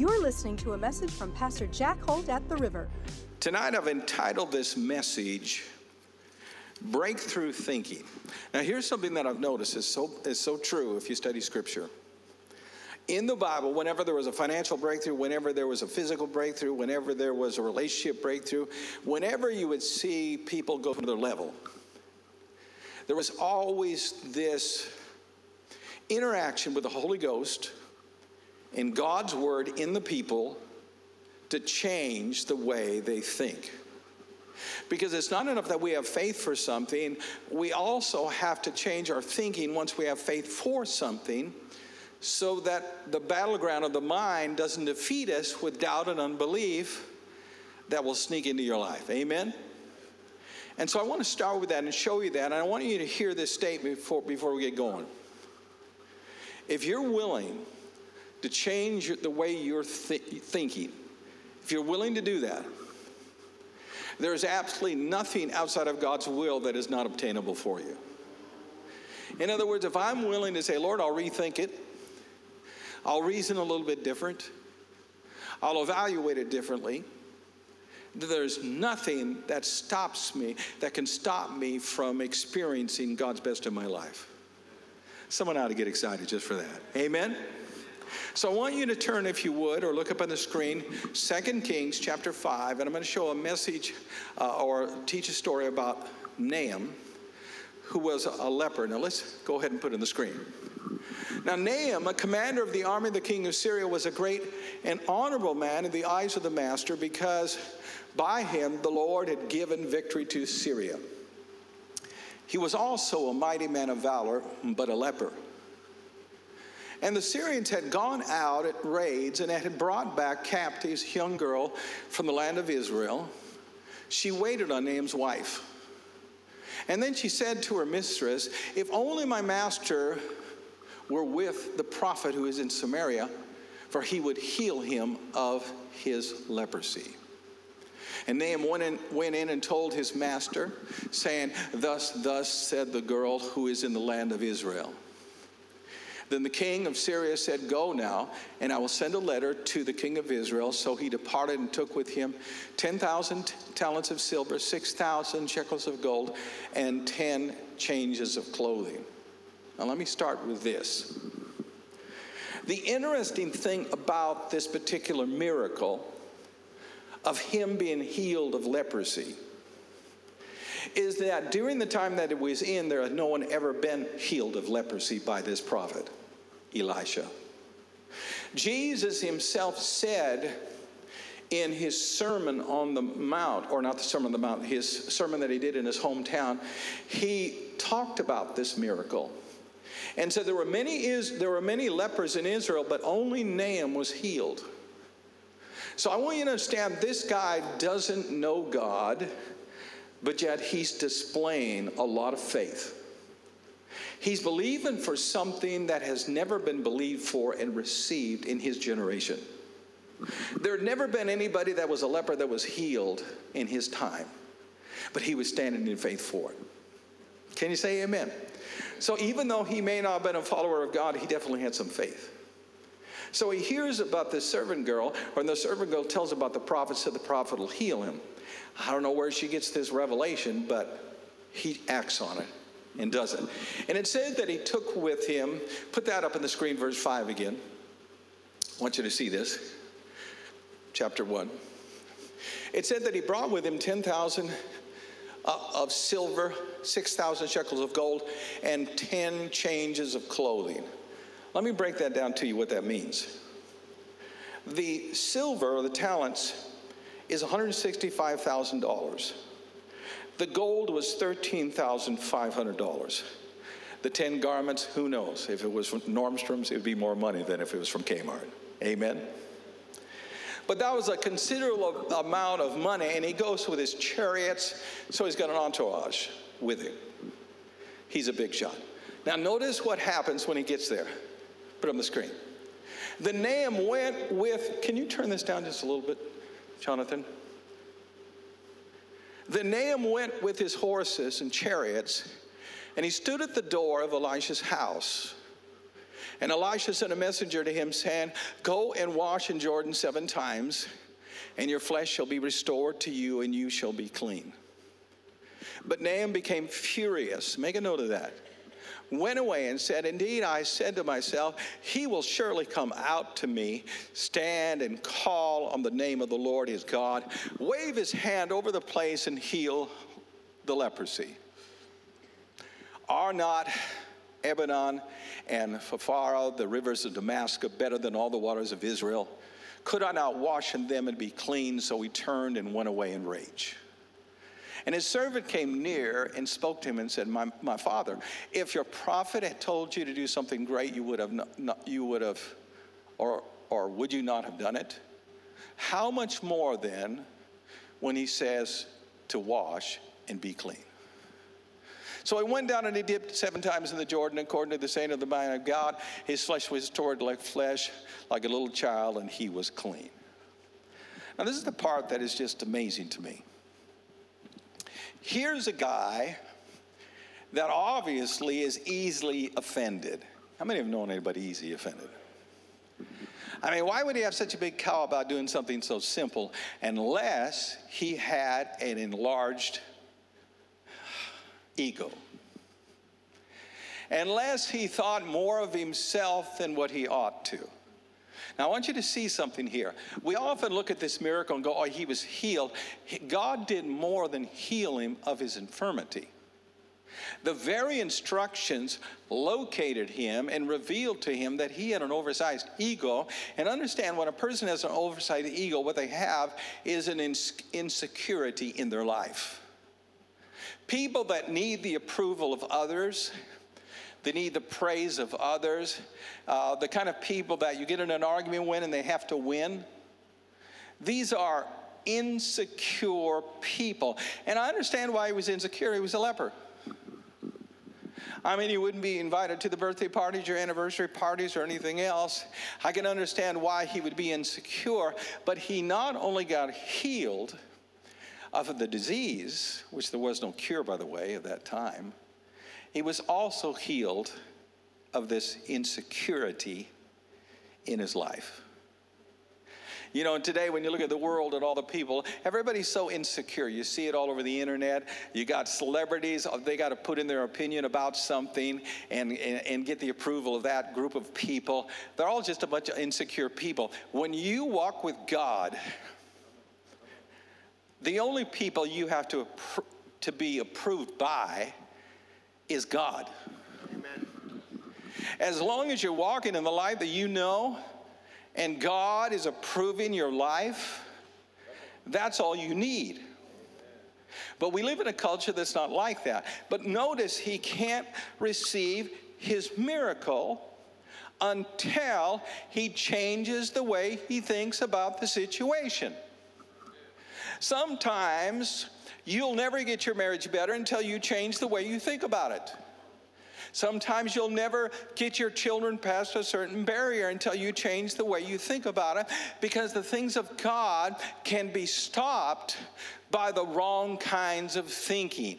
You're listening to a message from Pastor Jack Holt at the River. Tonight I've entitled this message Breakthrough Thinking. Now here's something that I've noticed is so is so true if you study scripture. In the Bible, whenever there was a financial breakthrough, whenever there was a physical breakthrough, whenever there was a relationship breakthrough, whenever you would see people go to another level, there was always this interaction with the Holy Ghost and God's word in the people to change the way they think. Because it's not enough that we have faith for something, we also have to change our thinking once we have faith for something so that the battleground of the mind doesn't defeat us with doubt and unbelief that will sneak into your life. Amen? And so I want to start with that and show you that. And I want you to hear this statement before, before we get going. If you're willing to change the way you're th- thinking, if you're willing to do that, there's absolutely nothing outside of God's will that is not obtainable for you. In other words, if I'm willing to say, Lord, I'll rethink it, I'll reason a little bit different, I'll evaluate it differently, there's nothing that stops me, that can stop me from experiencing God's best in my life. Someone ought to get excited just for that. Amen? So I want you to turn, if you would, or look up on the screen, 2 Kings chapter 5, and I'm going to show a message uh, or teach a story about Naaman, who was a leper. Now let's go ahead and put it on the screen. Now, Naaman, a commander of the army of the king of Syria, was a great and honorable man in the eyes of the master because by him the Lord had given victory to Syria. He was also a mighty man of valor, but a leper. And the Syrians had gone out at raids and had brought back captives, young girl from the land of Israel. She waited on Naaman's wife. And then she said to her mistress, If only my master were with the prophet who is in Samaria, for he would heal him of his leprosy. And Naaman went in, went in, and told his master, saying, Thus, thus said the girl who is in the land of Israel. Then the king of Syria said, Go now, and I will send a letter to the king of Israel. So he departed and took with him 10,000 talents of silver, 6,000 shekels of gold, and 10 changes of clothing. Now, let me start with this. The interesting thing about this particular miracle of him being healed of leprosy is that during the time that it was in, there had no one ever been healed of leprosy by this prophet. Elisha. Jesus himself said in his Sermon on the Mount, or not the Sermon on the Mount, his sermon that he did in his hometown, he talked about this miracle. And said there were many is there were many lepers in Israel, but only Naaman was healed. So I want you to understand this guy doesn't know God, but yet he's displaying a lot of faith. He's believing for something that has never been believed for and received in his generation. There had never been anybody that was a leper that was healed in his time, but he was standing in faith for it. Can you say amen? So even though he may not have been a follower of God, he definitely had some faith. So he hears about this servant girl, and the servant girl tells about the prophet, said the prophet will heal him. I don't know where she gets this revelation, but he acts on it and does it. And it said that he took with him, put that up on the screen, verse 5 again. I want you to see this. Chapter 1. It said that he brought with him 10,000 uh, of silver, 6,000 shekels of gold, and 10 changes of clothing. Let me break that down to you what that means. The silver, the talents, is $165,000. The gold was $13,500. The 10 garments, who knows? If it was from Nordstrom's, it would be more money than if it was from Kmart. Amen? But that was a considerable amount of money, and he goes with his chariots, so he's got an entourage with him. He's a big shot. Now, notice what happens when he gets there. Put on the screen. The Naaman went with, can you turn this down just a little bit, Jonathan? Then Naaman went with his horses and chariots, and he stood at the door of Elisha's house. And Elisha sent a messenger to him, saying, Go and wash in Jordan seven times, and your flesh shall be restored to you, and you shall be clean. But Naaman became furious. Make a note of that. Went away and said, Indeed, I said to myself, He will surely come out to me, stand and call on the name of the Lord his God, wave his hand over the place and heal the leprosy. Are not Lebanon and Pharpar, the rivers of Damascus, better than all the waters of Israel? Could I not wash in them and be clean? So he turned and went away in rage. And his servant came near and spoke to him and said, My, my father, if your prophet had told you to do something great, you would have, not, not, you would have or, or would you not have done it? How much more then when he says to wash and be clean? So he went down and he dipped seven times in the Jordan, according to the saying of the man of God. His flesh was restored like flesh, like a little child, and he was clean. Now, this is the part that is just amazing to me. Here's a guy that obviously is easily offended. How many have known anybody easily offended? I mean, why would he have such a big cow about doing something so simple unless he had an enlarged ego? Unless he thought more of himself than what he ought to. Now, I want you to see something here. We often look at this miracle and go, oh, he was healed. God did more than heal him of his infirmity. The very instructions located him and revealed to him that he had an oversized ego. And understand when a person has an oversized ego, what they have is an insecurity in their life. People that need the approval of others, they need the praise of others, uh, the kind of people that you get in an argument with and they have to win. These are insecure people. And I understand why he was insecure. He was a leper. I mean, he wouldn't be invited to the birthday parties or anniversary parties or anything else. I can understand why he would be insecure, but he not only got healed of the disease, which there was no cure, by the way, at that time, he was also healed of this insecurity in his life. You know, today when you look at the world and all the people, everybody's so insecure. You see it all over the internet. You got celebrities, uh, they got to put in their opinion about something and, and, and get the approval of that group of people. They're all just a bunch of insecure people. When you walk with God, the only people you have to, to be approved by is God. Amen. As long as you're walking in the life that you know and God is approving your life, that's all you need. But we live in a culture that's not like that. But notice he can't receive his miracle until he changes the way he thinks about the situation. Sometimes you'll never get your marriage better until you change the way you think about it. Sometimes you'll never get your children past a certain barrier until you change the way you think about it because the things of God can be stopped by the wrong kinds of thinking.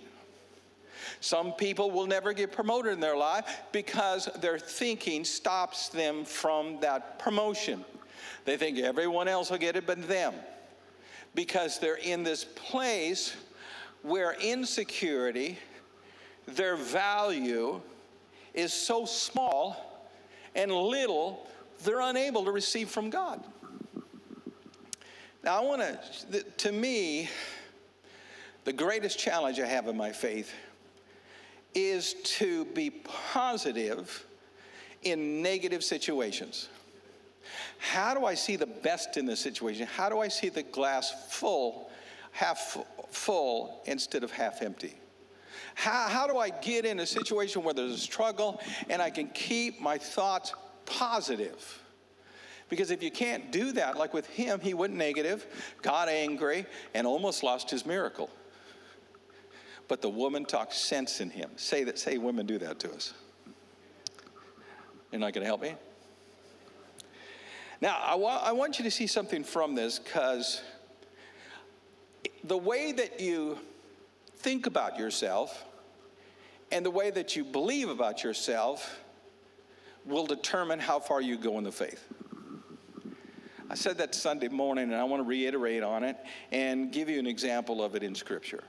Some people will never get promoted in their life because their thinking stops them from that promotion. They think everyone else will get it but them because they're in this place where insecurity, their value, is so small and little, they're unable to receive from God. Now, I want to, to me, the greatest challenge I have in my faith is to be positive in negative situations. How do I see the best in the situation? How do I see the glass full, half full instead of half empty? How, how do I get in a situation where there's a struggle and I can keep my thoughts positive? Because if you can't do that, like with him, he went negative, got angry, and almost lost his miracle. But the woman talked sense in him. Say that, say women do that to us. You're not going to help me? Now, I, wa- I want you to see something from this because the way that you think about yourself and the way that you believe about yourself will determine how far you go in the faith. I said that Sunday morning, and I want to reiterate on it and give you an example of it in Scripture.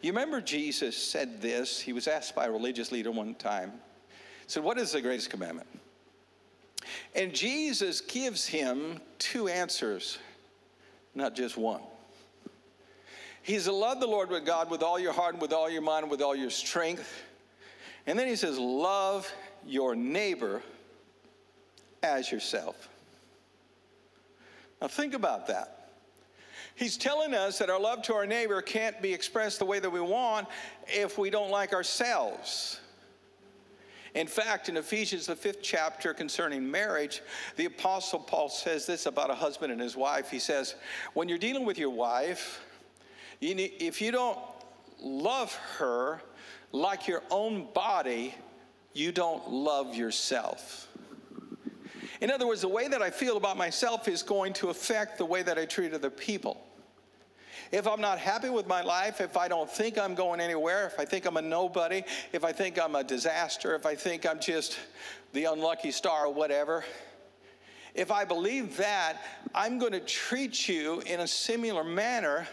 You remember Jesus said this? He was asked by a religious leader one time. Said, What is the greatest commandment? And Jesus gives him two answers, not just one. He's to love the Lord with God with all your heart and with all your mind and with all your strength. And then he says, Love your neighbor as yourself. Now, think about that. He's telling us that our love to our neighbor can't be expressed the way that we want if we don't like ourselves. In fact, in Ephesians, the fifth chapter concerning marriage, the Apostle Paul says this about a husband and his wife. He says, When you're dealing with your wife, you need, if you don't love her like your own body, you don't love yourself. In other words, the way that I feel about myself is going to affect the way that I treat other people. If I'm not happy with my life, if I don't think I'm going anywhere, if I think I'm a nobody, if I think I'm a disaster, if I think I'm just the unlucky star or whatever, if I believe that, I'm going to treat you in a similar manner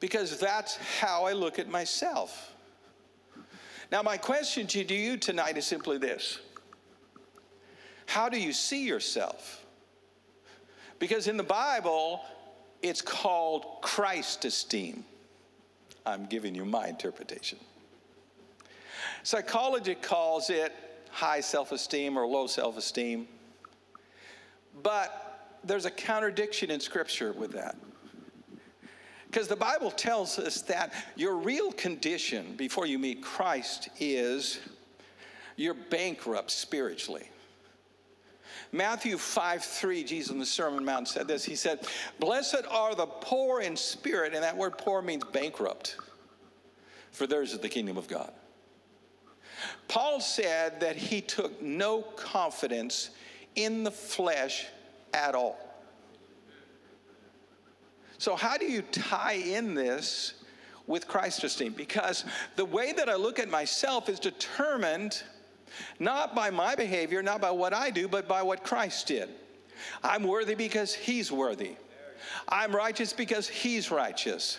because that's how I look at myself. Now, my question to you tonight is simply this How do you see yourself? Because in the Bible, it's called Christ esteem. I'm giving you my interpretation. Psychology calls it high self esteem or low self esteem. But there's a contradiction in Scripture with that. Because the Bible tells us that your real condition before you meet Christ is you're bankrupt spiritually. Matthew 5 3, Jesus on the Sermon on the Mount said this. He said, Blessed are the poor in spirit, and that word poor means bankrupt, for theirs is the kingdom of God. Paul said that he took no confidence in the flesh at all. So, how do you tie in this with Christ esteem? Because the way that I look at myself is determined not by my behavior, not by what I do, but by what Christ did. I'm worthy because He's worthy. I'm righteous because He's righteous.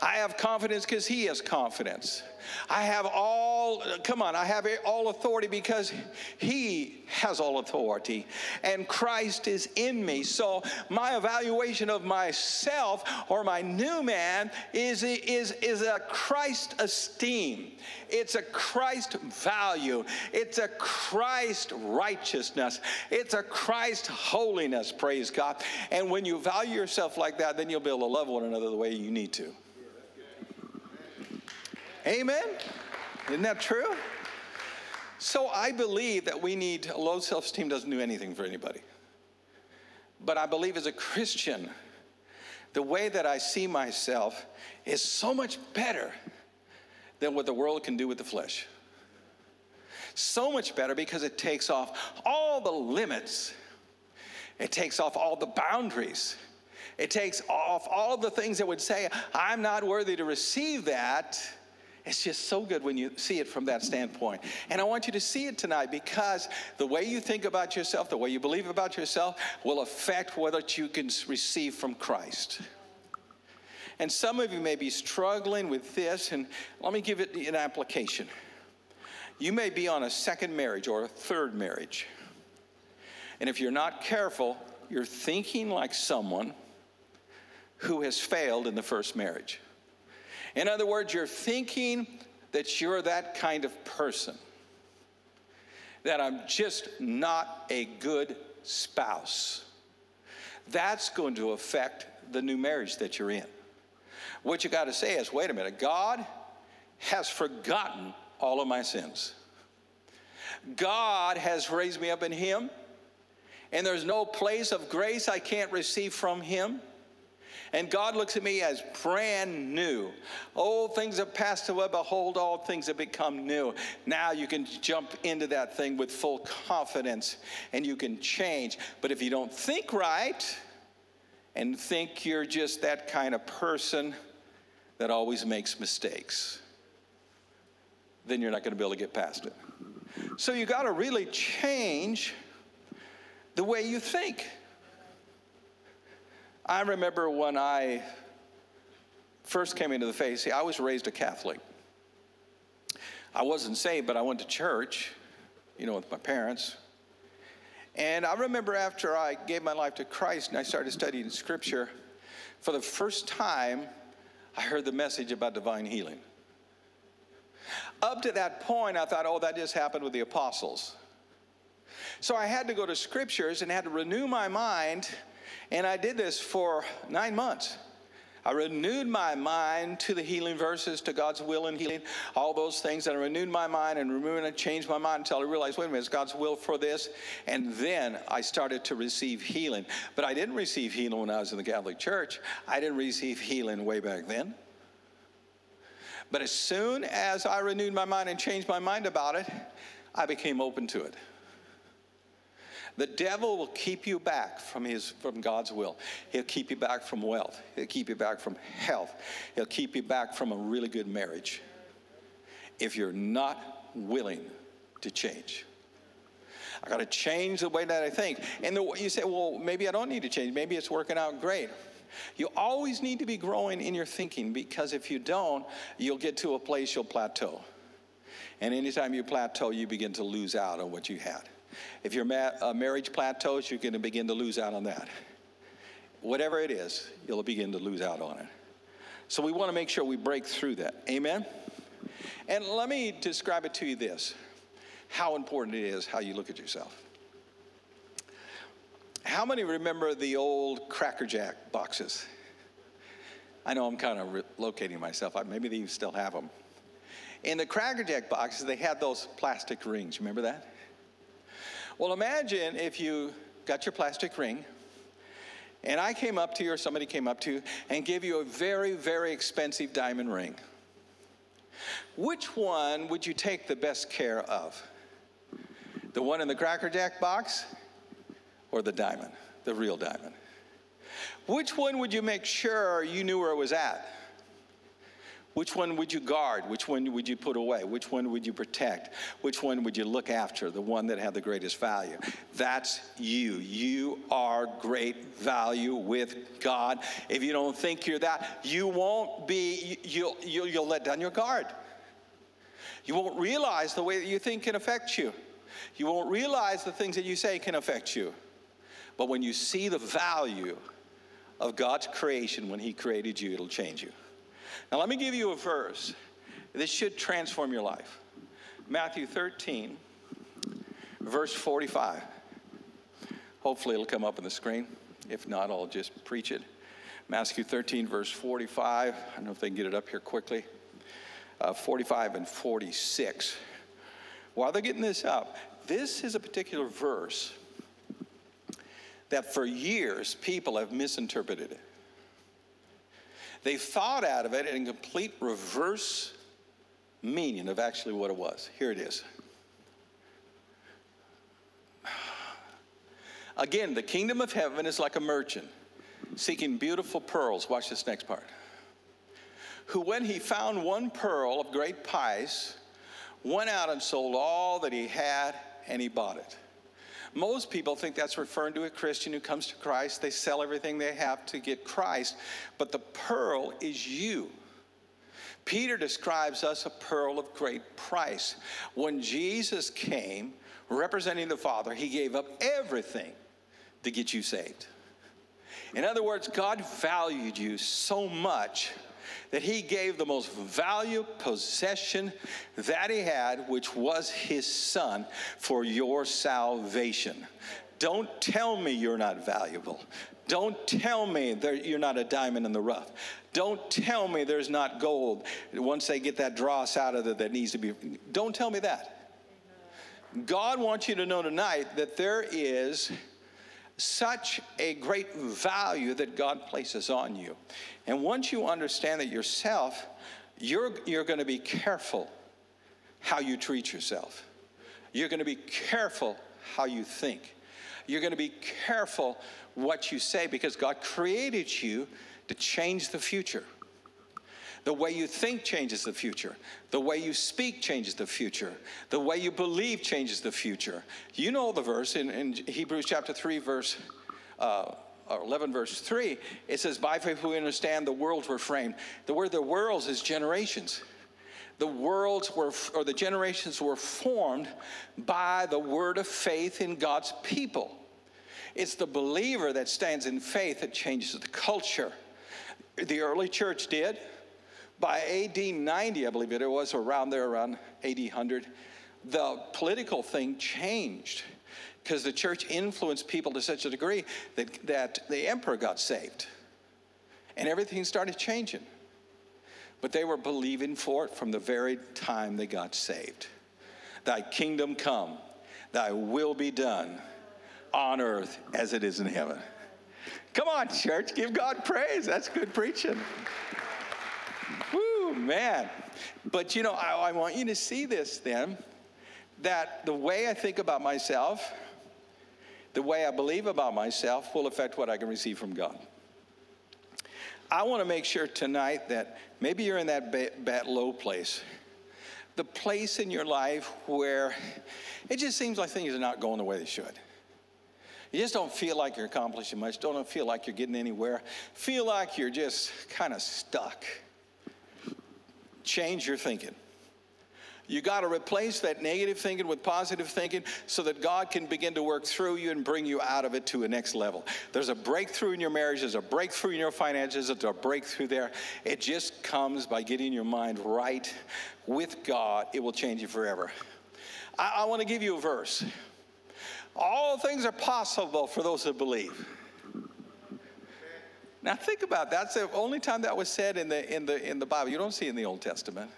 I have confidence because He has confidence. I have all, come on, I have all authority because He has all authority and Christ is in me. So my evaluation of myself or my new man is, is, is a Christ esteem. It's a Christ value. It's a Christ righteousness. It's a Christ holiness, praise God. And when you value yourself like that, then you'll be able to love one another the way you need to. Amen? Isn't that true? So I believe that we need, low self esteem doesn't do anything for anybody. But I believe as a Christian, the way that I see myself is so much better than what the world can do with the flesh. So much better because it takes off all the limits, it takes off all the boundaries. It takes off all the things that would say, I'm not worthy to receive that it's just so good when you see it from that standpoint. And I want you to see it tonight because the way you think about yourself, the way you believe about yourself, will affect what you can receive from Christ. And some of you may be struggling with this, and let me give it an application. You may be on a second marriage or a third marriage. And if you're not careful, you're thinking like someone who has failed in the first marriage. In other words, you're thinking that you're that kind of person, that I'm just not a good spouse. That's going to affect the new marriage that you're in. What you got to say is wait a minute, God has forgotten all of my sins. God has raised me up in Him, and there's no place of grace I can't receive from Him. And God looks at me as brand new. Old things have passed away, behold, all things have become new. Now you can jump into that thing with full confidence and you can change. But if you don't think right and think you're just that kind of person that always makes mistakes, then you're not going to be able to get past it. So you got to really change the way you think. I remember when I first came into the faith, see, I was raised a Catholic. I wasn't saved, but I went to church, you know, with my parents. And I remember after I gave my life to Christ and I started studying Scripture, for the first time, I heard the message about divine healing. Up to that point, I thought, oh, that just happened with the apostles. So I had to go to Scriptures and had to renew my mind and I did this for nine months. I renewed my mind to the healing verses, to God's will and healing, all those things. And I renewed my mind and renewed and changed my mind until I realized, wait a minute, it's God's will for this. And then I started to receive healing. But I didn't receive healing when I was in the Catholic Church. I didn't receive healing way back then. But as soon as I renewed my mind and changed my mind about it, I became open to it. The devil will keep you back from his from God's will. He'll keep you back from wealth. He'll keep you back from health. He'll keep you back from a really good marriage. If you're not willing to change. I got to change the way that I think. And the, you say, well, maybe I don't need to change. Maybe it's working out great. You always need to be growing in your thinking because if you don't, you'll get to a place you'll plateau. And anytime you plateau, you begin to lose out on what you had. If your ma- uh, marriage plateaus, you're going to begin to lose out on that. Whatever it is, you'll begin to lose out on it. So we want to make sure we break through that. Amen? And let me describe it to you this how important it is how you look at yourself. How many remember the old Cracker Jack boxes? I know I'm kind of re- locating myself. Maybe they still have them. In the Cracker Jack boxes, they had those plastic rings. Remember that? Well, imagine if you got your plastic ring and I came up to you or somebody came up to you and gave you a very, very expensive diamond ring. Which one would you take the best care of? The one in the Cracker Jack box or the diamond, the real diamond? Which one would you make sure you knew where it was at? Which one would you guard? Which one would you put away? Which one would you protect? Which one would you look after? The one that had the greatest value. That's you. You are great value with God. If you don't think you're that, you won't be, you'll, you'll, you'll let down your guard. You won't realize the way that you think can affect you. You won't realize the things that you say can affect you. But when you see the value of God's creation when He created you, it'll change you. Now, let me give you a verse. This should transform your life. Matthew 13, verse 45. Hopefully, it'll come up on the screen. If not, I'll just preach it. Matthew 13, verse 45. I don't know if they can get it up here quickly. Uh, 45 and 46. While they're getting this up, this is a particular verse that for years people have misinterpreted it. They thought out of it in complete reverse meaning of actually what it was. Here it is. Again, the kingdom of heaven is like a merchant seeking beautiful pearls. Watch this next part. Who, when he found one pearl of great price, went out and sold all that he had and he bought it. Most people think that's referring to a Christian who comes to Christ. They sell everything they have to get Christ. But the pearl is you. Peter describes us a pearl of great price. When Jesus came, representing the Father, he gave up everything to get you saved. In other words, God valued you so much that he gave the most valued possession that he had, which was his son, for your salvation. Don't tell me you're not valuable. Don't tell me that you're not a diamond in the rough. Don't tell me there's not gold once they get that dross out of it that needs to be. Don't tell me that. God wants you to know tonight that there is such a great value that God places on you. And once you understand that yourself, you're, you're going to be careful how you treat yourself. You're going to be careful how you think. You're going to be careful what you say because God created you to change the future. The way you think changes the future. The way you speak changes the future. The way you believe changes the future. You know the verse in, in Hebrews chapter 3, verse uh, 11, verse 3. It says, By faith we understand the worlds were framed. The word the worlds is generations. The worlds were, or the generations were formed by the word of faith in God's people. It's the believer that stands in faith that changes the culture. The early church did. By AD 90, I believe it was around there, around AD 100, the political thing changed because the church influenced people to such a degree that, that the emperor got saved. And everything started changing. But they were believing for it from the very time they got saved. Thy kingdom come, thy will be done on earth as it is in heaven. Come on, church, give God praise. That's good preaching. Man. But you know, I, I want you to see this then that the way I think about myself, the way I believe about myself, will affect what I can receive from God. I want to make sure tonight that maybe you're in that bad, low place. The place in your life where it just seems like things are not going the way they should. You just don't feel like you're accomplishing much, don't feel like you're getting anywhere, feel like you're just kind of stuck. Change your thinking. You got to replace that negative thinking with positive thinking so that God can begin to work through you and bring you out of it to a next level. There's a breakthrough in your marriage, there's a breakthrough in your finances, there's a breakthrough there. It just comes by getting your mind right with God. It will change you forever. I, I want to give you a verse. All things are possible for those who believe. Now think about that. That's the only time that was said in the in the in the Bible. You don't see it in the Old Testament.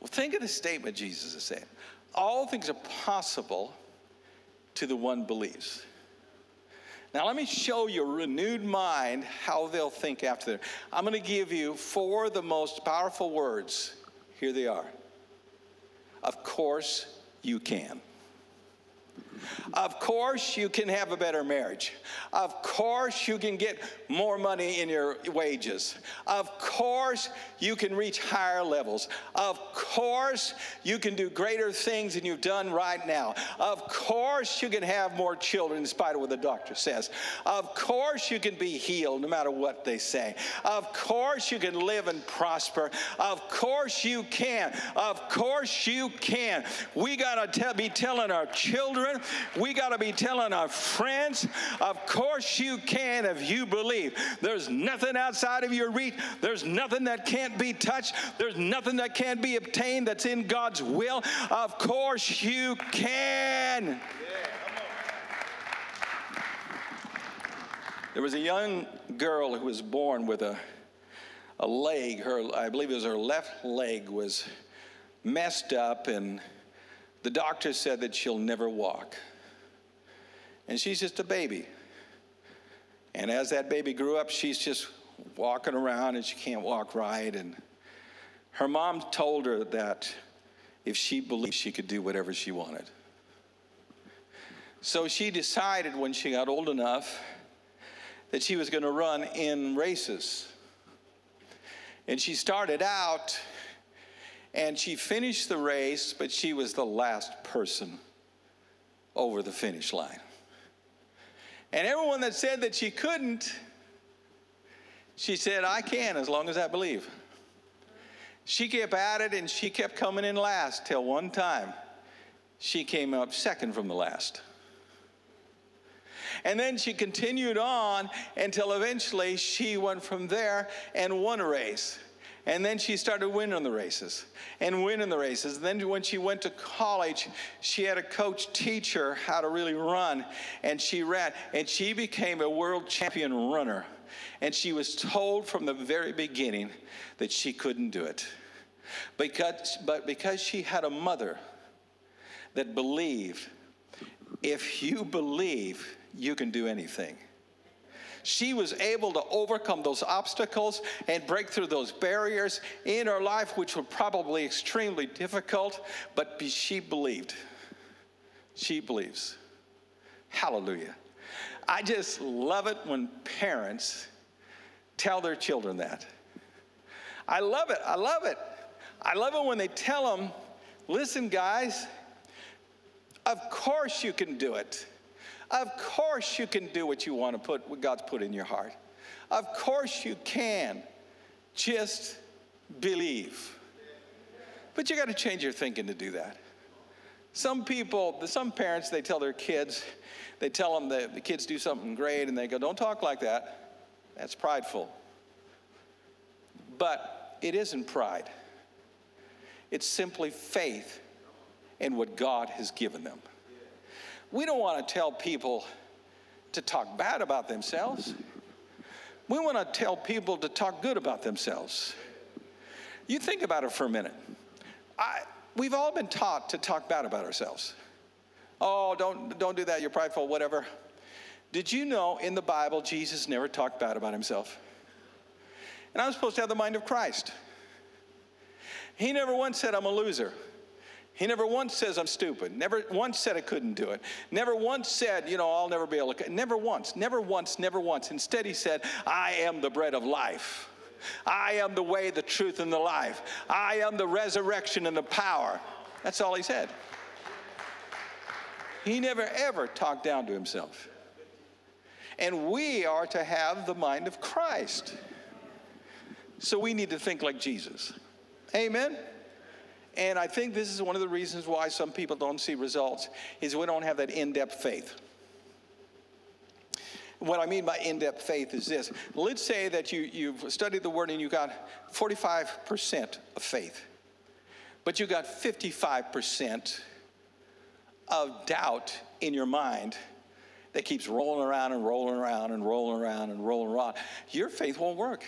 Well, think of the statement Jesus is saying. All things are possible to the one believes. Now, let me show you a renewed mind how they'll think after that. I'm going to give you four of the most powerful words. Here they are. Of course, you can. Of course, you can have a better marriage. Of course, you can get more money in your wages. Of course, you can reach higher levels. Of course, you can do greater things than you've done right now. Of course, you can have more children in spite of what the doctor says. Of course, you can be healed no matter what they say. Of course, you can live and prosper. Of course, you can. Of course, you can. We got to be telling our children we got to be telling our friends, of course you can if you believe. There's nothing outside of your reach. There's nothing that can't be touched. There's nothing that can't be obtained that's in God's will. Of course you can. There was a young girl who was born with a, a leg, her, I believe it was her left leg was messed up and the doctor said that she'll never walk. And she's just a baby. And as that baby grew up, she's just walking around and she can't walk right. And her mom told her that if she believed, she could do whatever she wanted. So she decided when she got old enough that she was going to run in races. And she started out and she finished the race, but she was the last person over the finish line. And everyone that said that she couldn't, she said, I can as long as I believe. She kept at it and she kept coming in last till one time she came up second from the last. And then she continued on until eventually she went from there and won a race. And then she started winning the races and winning the races. And then when she went to college, she had a coach teach her how to really run. And she ran. And she became a world champion runner. And she was told from the very beginning that she couldn't do it. Because, but because she had a mother that believed, if you believe, you can do anything she was able to overcome those obstacles and break through those barriers in her life, which were probably extremely difficult, but she believed. She believes. Hallelujah. I just love it when parents tell their children that. I love it. I love it. I love it when they tell them, listen, guys, of course you can do it. Of course you can do what you want to put, what God's put in your heart. Of course you can. Just believe. But you got to change your thinking to do that. Some people, some parents, they tell their kids, they tell them that the kids do something great and they go, don't talk like that. That's prideful. But it isn't pride, it's simply faith in what God has given them. We don't want to tell people to talk bad about themselves. We want to tell people to talk good about themselves. You think about it for a minute. I, we've all been taught to talk bad about ourselves. Oh, don't, don't do that, you're prideful, whatever. Did you know in the Bible, Jesus never talked bad about himself? And I'm supposed to have the mind of Christ. He never once said, I'm a loser. He never once says I'm stupid. Never once said I couldn't do it. Never once said, you know, I'll never be able to. Never once, never once, never once. Instead, he said, I am the bread of life. I am the way, the truth, and the life. I am the resurrection and the power. That's all he said. He never ever talked down to himself. And we are to have the mind of Christ. So we need to think like Jesus. Amen? And I think this is one of the reasons why some people don't see results is we don't have that in-depth faith. What I mean by in-depth faith is this. Let's say that you, you've studied the word and you got 45% of faith, but you got 55% of doubt in your mind that keeps rolling around and rolling around and rolling around and rolling around. Your faith won't work.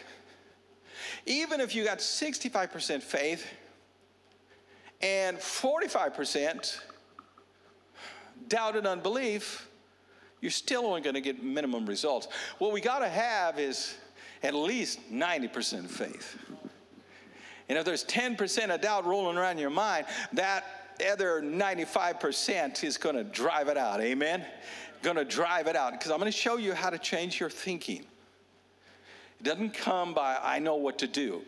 Even if you got 65% faith and 45% doubt and unbelief, you're still only going to get minimum results. What we got to have is at least 90% faith. And if there's 10% of doubt rolling around your mind, that other 95% is going to drive it out. Amen? Going to drive it out. Because I'm going to show you how to change your thinking. It doesn't come by, I know what to do,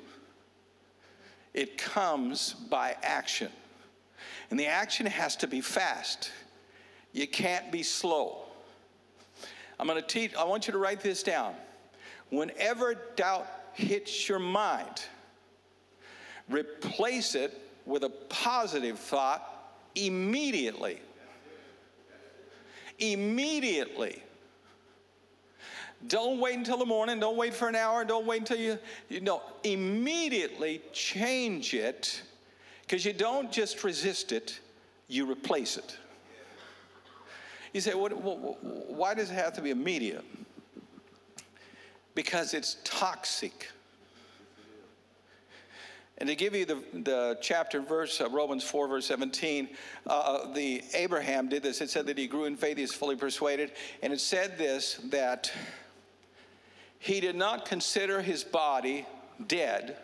it comes by action. And the action has to be fast. You can't be slow. I'm going to teach, I want you to write this down. Whenever doubt hits your mind, replace it with a positive thought immediately. Immediately. Don't wait until the morning. Don't wait for an hour. Don't wait until you, you know, immediately change it because you don't just resist it, you replace it. You say, what, what, why does it have to be immediate? Because it's toxic. And to give you the, the chapter verse, uh, Romans 4, verse 17, uh, uh, the Abraham did this. It said that he grew in faith, he is fully persuaded. And it said this that he did not consider his body dead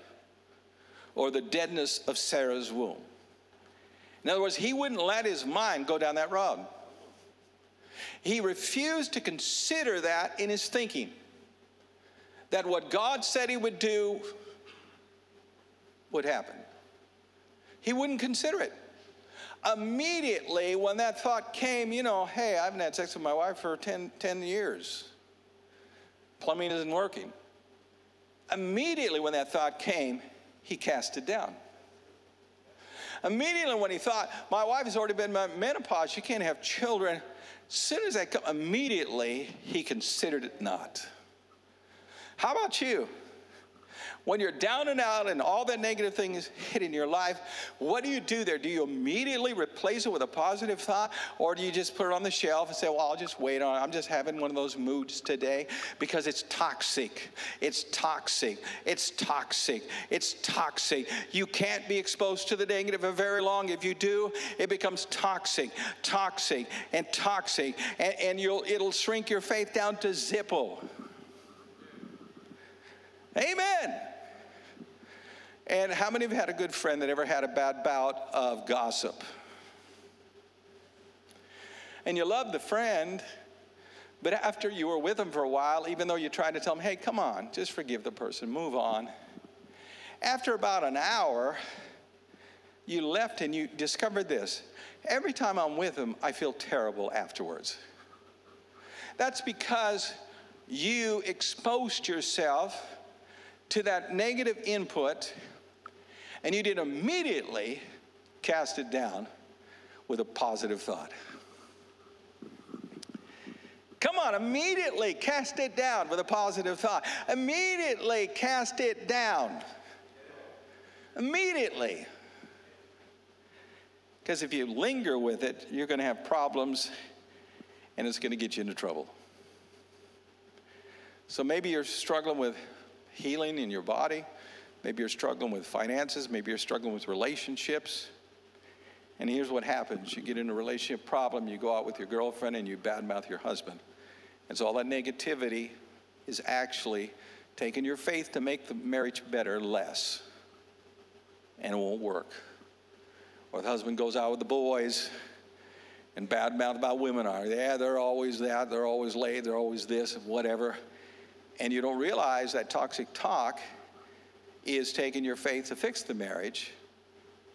or the deadness of Sarah's womb. In other words, he wouldn't let his mind go down that road. He refused to consider that in his thinking. That what God said he would do would happen. He wouldn't consider it. Immediately, when that thought came, you know, hey, I haven't had sex with my wife for 10, 10 years plumbing isn't working. Immediately, when that thought came, he cast it down. Immediately, when he thought, my wife has already been menopause, she can't have children, as soon as that come, immediately he considered it not. How about you? When you're down and out and all that negative thing is hitting your life, what do you do there? Do you immediately replace it with a positive thought or do you just put it on the shelf and say, well, I'll just wait on it. I'm just having one of those moods today because it's toxic. It's toxic. It's toxic. It's toxic. You can't be exposed to the negative for very long. If you do, it becomes toxic, toxic, and toxic. And, and you'll, it'll shrink your faith down to Zippo. Amen. And how many of you had a good friend that ever had a bad bout of gossip? And you loved the friend, but after you were with them for a while, even though you tried to tell them, hey, come on, just forgive the person, move on. After about an hour, you left and you discovered this. Every time I'm with them, I feel terrible afterwards. That's because you exposed yourself to that negative input and you didn't immediately cast it down with a positive thought. Come on, immediately cast it down with a positive thought. Immediately cast it down. Immediately. Because if you linger with it, you're going to have problems and it's going to get you into trouble. So maybe you're struggling with healing in your body. Maybe you're struggling with finances. Maybe you're struggling with relationships. And here's what happens you get in a relationship problem, you go out with your girlfriend, and you badmouth your husband. And so all that negativity is actually taking your faith to make the marriage better less. And it won't work. Or the husband goes out with the boys and badmouth about women are. Yeah, they're always that, they're always late, they're always this, whatever. And you don't realize that toxic talk is taking your faith to fix the marriage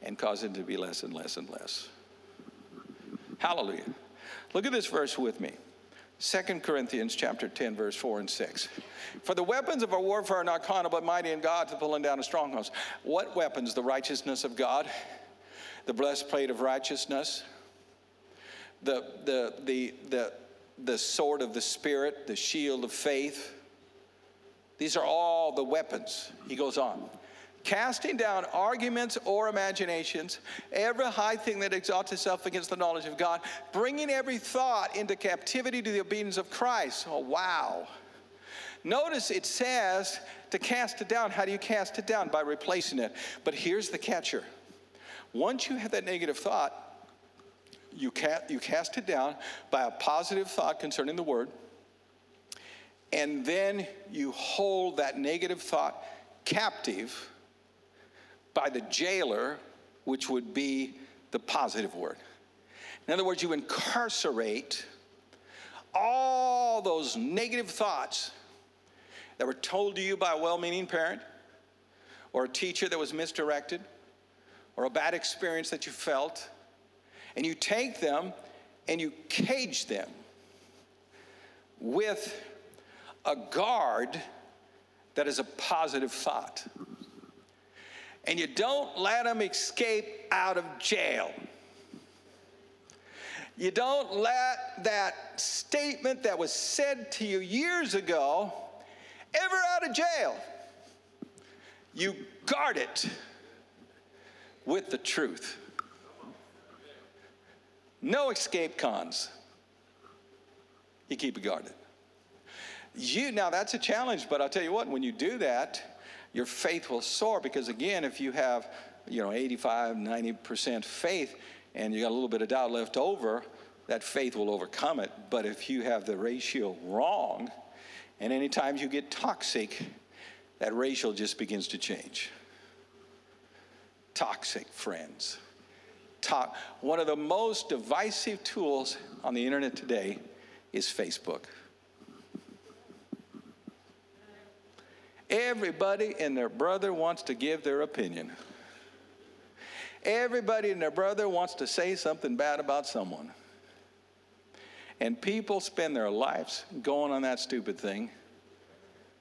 and causing it to be less and less and less. Hallelujah. Look at this verse with me. 2 Corinthians chapter 10, verse 4 and 6. For the weapons of our warfare are not carnal, but mighty in God to pulling down of strongholds. What weapons? The righteousness of God, the blessed plate of righteousness, the, the, the, the, the sword of the Spirit, the shield of faith. These are all the weapons. He goes on casting down arguments or imaginations, every high thing that exalts itself against the knowledge of God, bringing every thought into captivity to the obedience of Christ. Oh, wow. Notice it says to cast it down. How do you cast it down? By replacing it. But here's the catcher once you have that negative thought, you, you cast it down by a positive thought concerning the word, and then you hold that negative thought captive by the jailer, which would be the positive word. In other words, you incarcerate all those negative thoughts that were told to you by a well meaning parent, or a teacher that was misdirected, or a bad experience that you felt, and you take them and you cage them with a guard that is a positive thought and you don't let them escape out of jail. You don't let that statement that was said to you years ago ever out of jail. You guard it with the truth. No escape cons. You keep it guarded. You now that's a challenge, but I'll tell you what, when you do that, your faith will soar because again if you have you know 85 90% faith and you got a little bit of doubt left over that faith will overcome it. But if you have the ratio wrong and anytime you get toxic that ratio just begins to change. Toxic friends. To- one of the most divisive tools on the internet today is facebook Everybody and their brother wants to give their opinion. Everybody and their brother wants to say something bad about someone. And people spend their lives going on that stupid thing.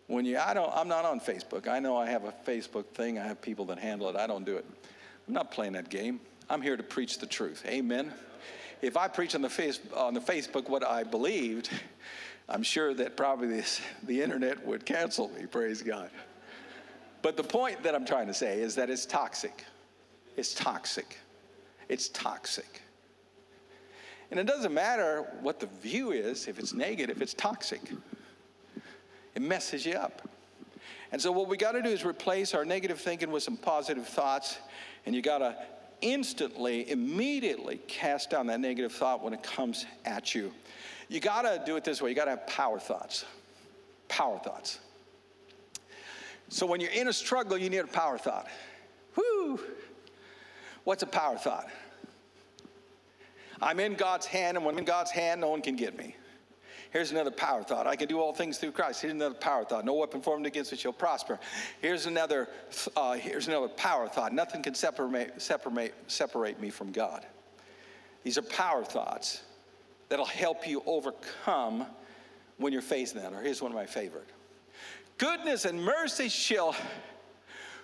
When you, I don't, I'm not on Facebook. I know I have a Facebook thing. I have people that handle it. I don't do it. I'm not playing that game. I'm here to preach the truth. Amen. If I preach on the face, on the Facebook what I believed, I'm sure that probably this, the internet would cancel me, praise God. But the point that I'm trying to say is that it's toxic. It's toxic. It's toxic. And it doesn't matter what the view is, if it's negative, it's toxic. It messes you up. And so, what we got to do is replace our negative thinking with some positive thoughts. And you got to instantly, immediately cast down that negative thought when it comes at you. You got to do it this way you got to have power thoughts. Power thoughts. So when you're in a struggle, you need a power thought. Whoo! What's a power thought? I'm in God's hand, and when I'm in God's hand, no one can get me. Here's another power thought. I can do all things through Christ. Here's another power thought. No weapon formed against me shall prosper. Here's another, uh, here's another power thought. Nothing can separate, separate, separate me from God. These are power thoughts that'll help you overcome when you're facing that. Or here's one of my favorite. Goodness and mercy shall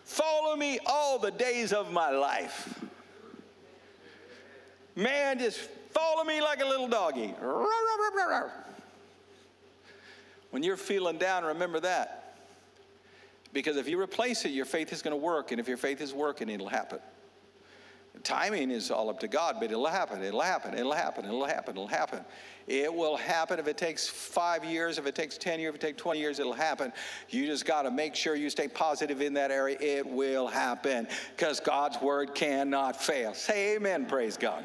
follow me all the days of my life. Man, just follow me like a little doggy. When you're feeling down, remember that. Because if you replace it, your faith is going to work. And if your faith is working, it'll happen. Timing is all up to God, but it'll happen, it'll happen, it'll happen, it'll happen, it'll happen. It will happen if it takes five years, if it takes 10 years, if it takes 20 years, it'll happen. You just got to make sure you stay positive in that area. It will happen because God's word cannot fail. Say amen, praise God.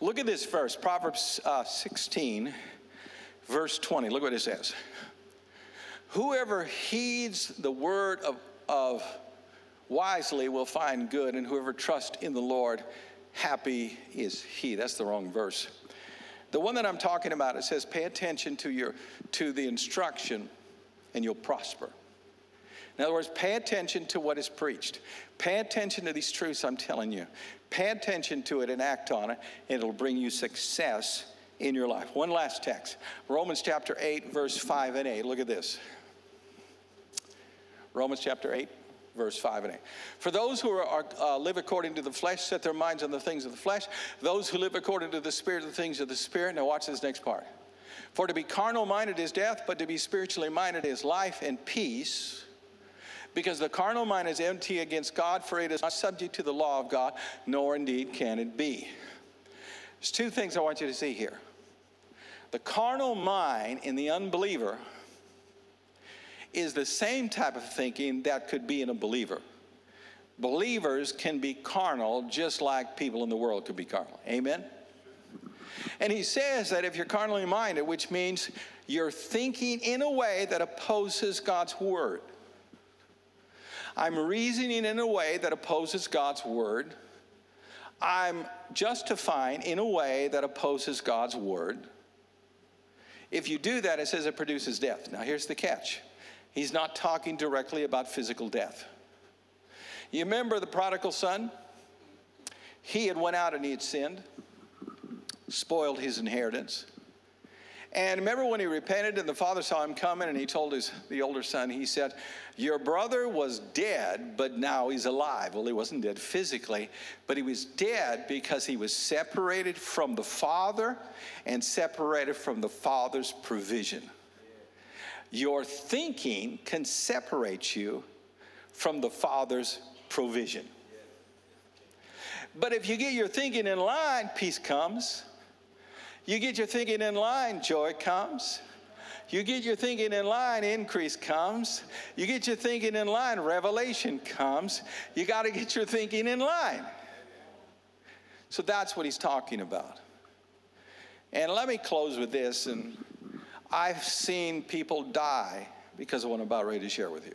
Look at this verse, Proverbs uh, 16, verse 20. Look what it says. Whoever heeds the word of, of wisely will find good, and whoever trusts in the Lord, happy is he. That's the wrong verse. The one that I'm talking about, it says, pay attention to your to the instruction and you'll prosper. In other words, pay attention to what is preached. Pay attention to these truths I'm telling you. Pay attention to it and act on it, and it'll bring you success in your life. One last text Romans chapter 8, verse 5 and 8. Look at this. Romans chapter 8, verse 5 and 8. For those who are, uh, live according to the flesh set their minds on the things of the flesh. Those who live according to the Spirit, the things of the Spirit. Now, watch this next part. For to be carnal minded is death, but to be spiritually minded is life and peace. Because the carnal mind is empty against God, for it is not subject to the law of God, nor indeed can it be. There's two things I want you to see here. The carnal mind in the unbeliever is the same type of thinking that could be in a believer. Believers can be carnal just like people in the world could be carnal. Amen? And he says that if you're carnally minded, which means you're thinking in a way that opposes God's word. I'm reasoning in a way that opposes God's word. I'm justifying in a way that opposes God's word. If you do that, it says it produces death. Now, here's the catch He's not talking directly about physical death. You remember the prodigal son? He had went out and he had sinned, spoiled his inheritance. And remember when he repented and the father saw him coming and he told his the older son, he said, Your brother was dead, but now he's alive. Well, he wasn't dead physically, but he was dead because he was separated from the father and separated from the father's provision. Your thinking can separate you from the Father's provision. But if you get your thinking in line, peace comes. You get your thinking in line, joy comes. You get your thinking in line, increase comes. You get your thinking in line, revelation comes. You got to get your thinking in line. So that's what he's talking about. And let me close with this and I've seen people die because of what I'm about ready to share with you.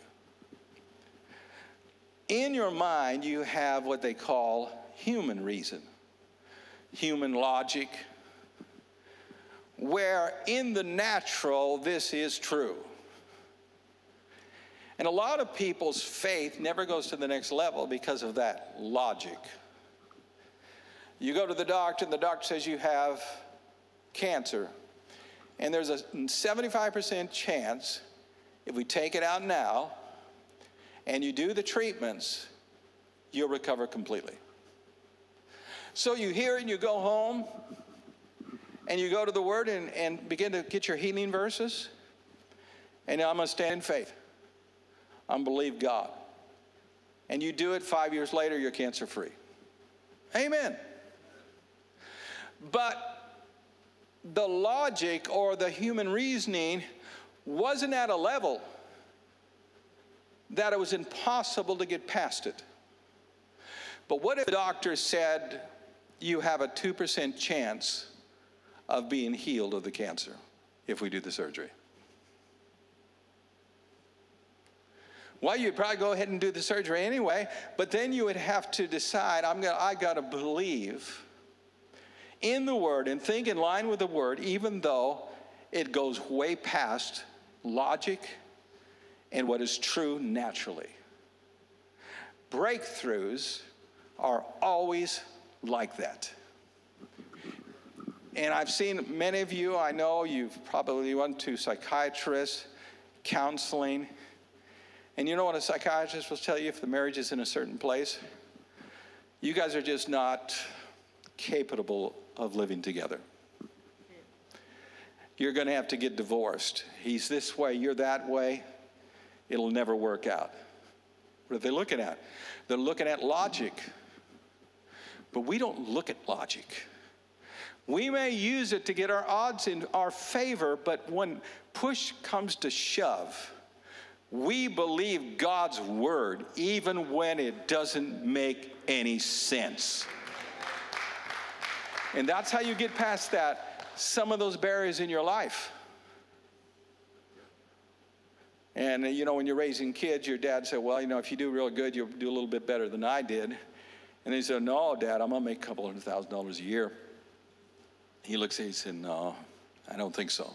In your mind, you have what they call human reason, human logic, where in the natural, this is true. And a lot of people's faith never goes to the next level because of that logic. You go to the doctor, and the doctor says you have cancer. And there's a 75% chance if we take it out now and you do the treatments, you'll recover completely. So you hear and you go home and you go to the Word and, and begin to get your healing verses. And I'm going to stand in faith. I'm believe God. And you do it five years later, you're cancer free. Amen. But the logic or the human reasoning wasn't at a level that it was impossible to get past it. But what if the doctor said you have a 2% chance of being healed of the cancer if we do the surgery? Well, you'd probably go ahead and do the surgery anyway, but then you would have to decide I'm gonna, I got to believe in the Word and think in line with the Word, even though it goes way past logic and what is true naturally. Breakthroughs are always like that. And I've seen many of you, I know you've probably went to psychiatrists, counseling. And you know what a psychiatrist will tell you if the marriage is in a certain place? You guys are just not capable of living together. You're going to have to get divorced. He's this way, you're that way. It'll never work out. What are they looking at? They're looking at logic. But we don't look at logic. We may use it to get our odds in our favor, but when push comes to shove, we believe God's word even when it doesn't make any sense. And that's how you get past that, some of those barriers in your life. And uh, you know, when you're raising kids, your dad said, Well, you know, if you do real good, you'll do a little bit better than I did. And he said, No, Dad, I'm gonna make a couple hundred thousand dollars a year. He looks at me and said, No, I don't think so.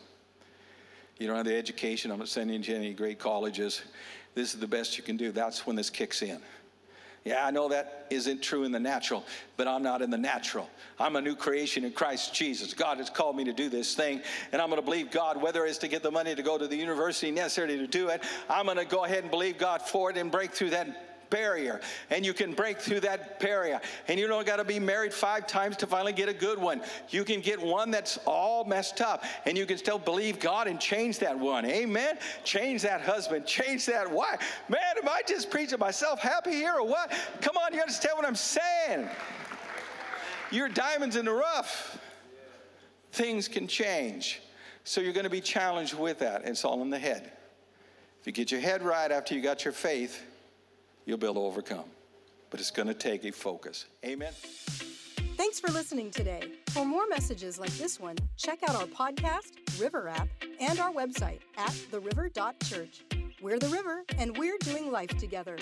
You don't have the education, I'm not sending you to any great colleges. This is the best you can do. That's when this kicks in. Yeah, I know that isn't true in the natural, but I'm not in the natural. I'm a new creation in Christ Jesus. God has called me to do this thing, and I'm going to believe God, whether it's to get the money to go to the university necessary to do it. I'm going to go ahead and believe God for it and break through that barrier and you can break through that barrier. And you don't got to be married five times to finally get a good one. You can get one that's all messed up and you can still believe god and change that one. Amen? Change that husband change that wife. Man am i just preaching myself happy here or what? Come on you understand what i'm saying? You're diamonds in the rough. Things can change. So you're going to be challenged with that. It's all in the head. If you get your head right after you got your faith you'll be able to overcome. But it's going to take a focus. Amen. Thanks for listening today. For more messages like this one, check out our podcast, River app, and our website at theriver.church. We're the river, and we're doing life together.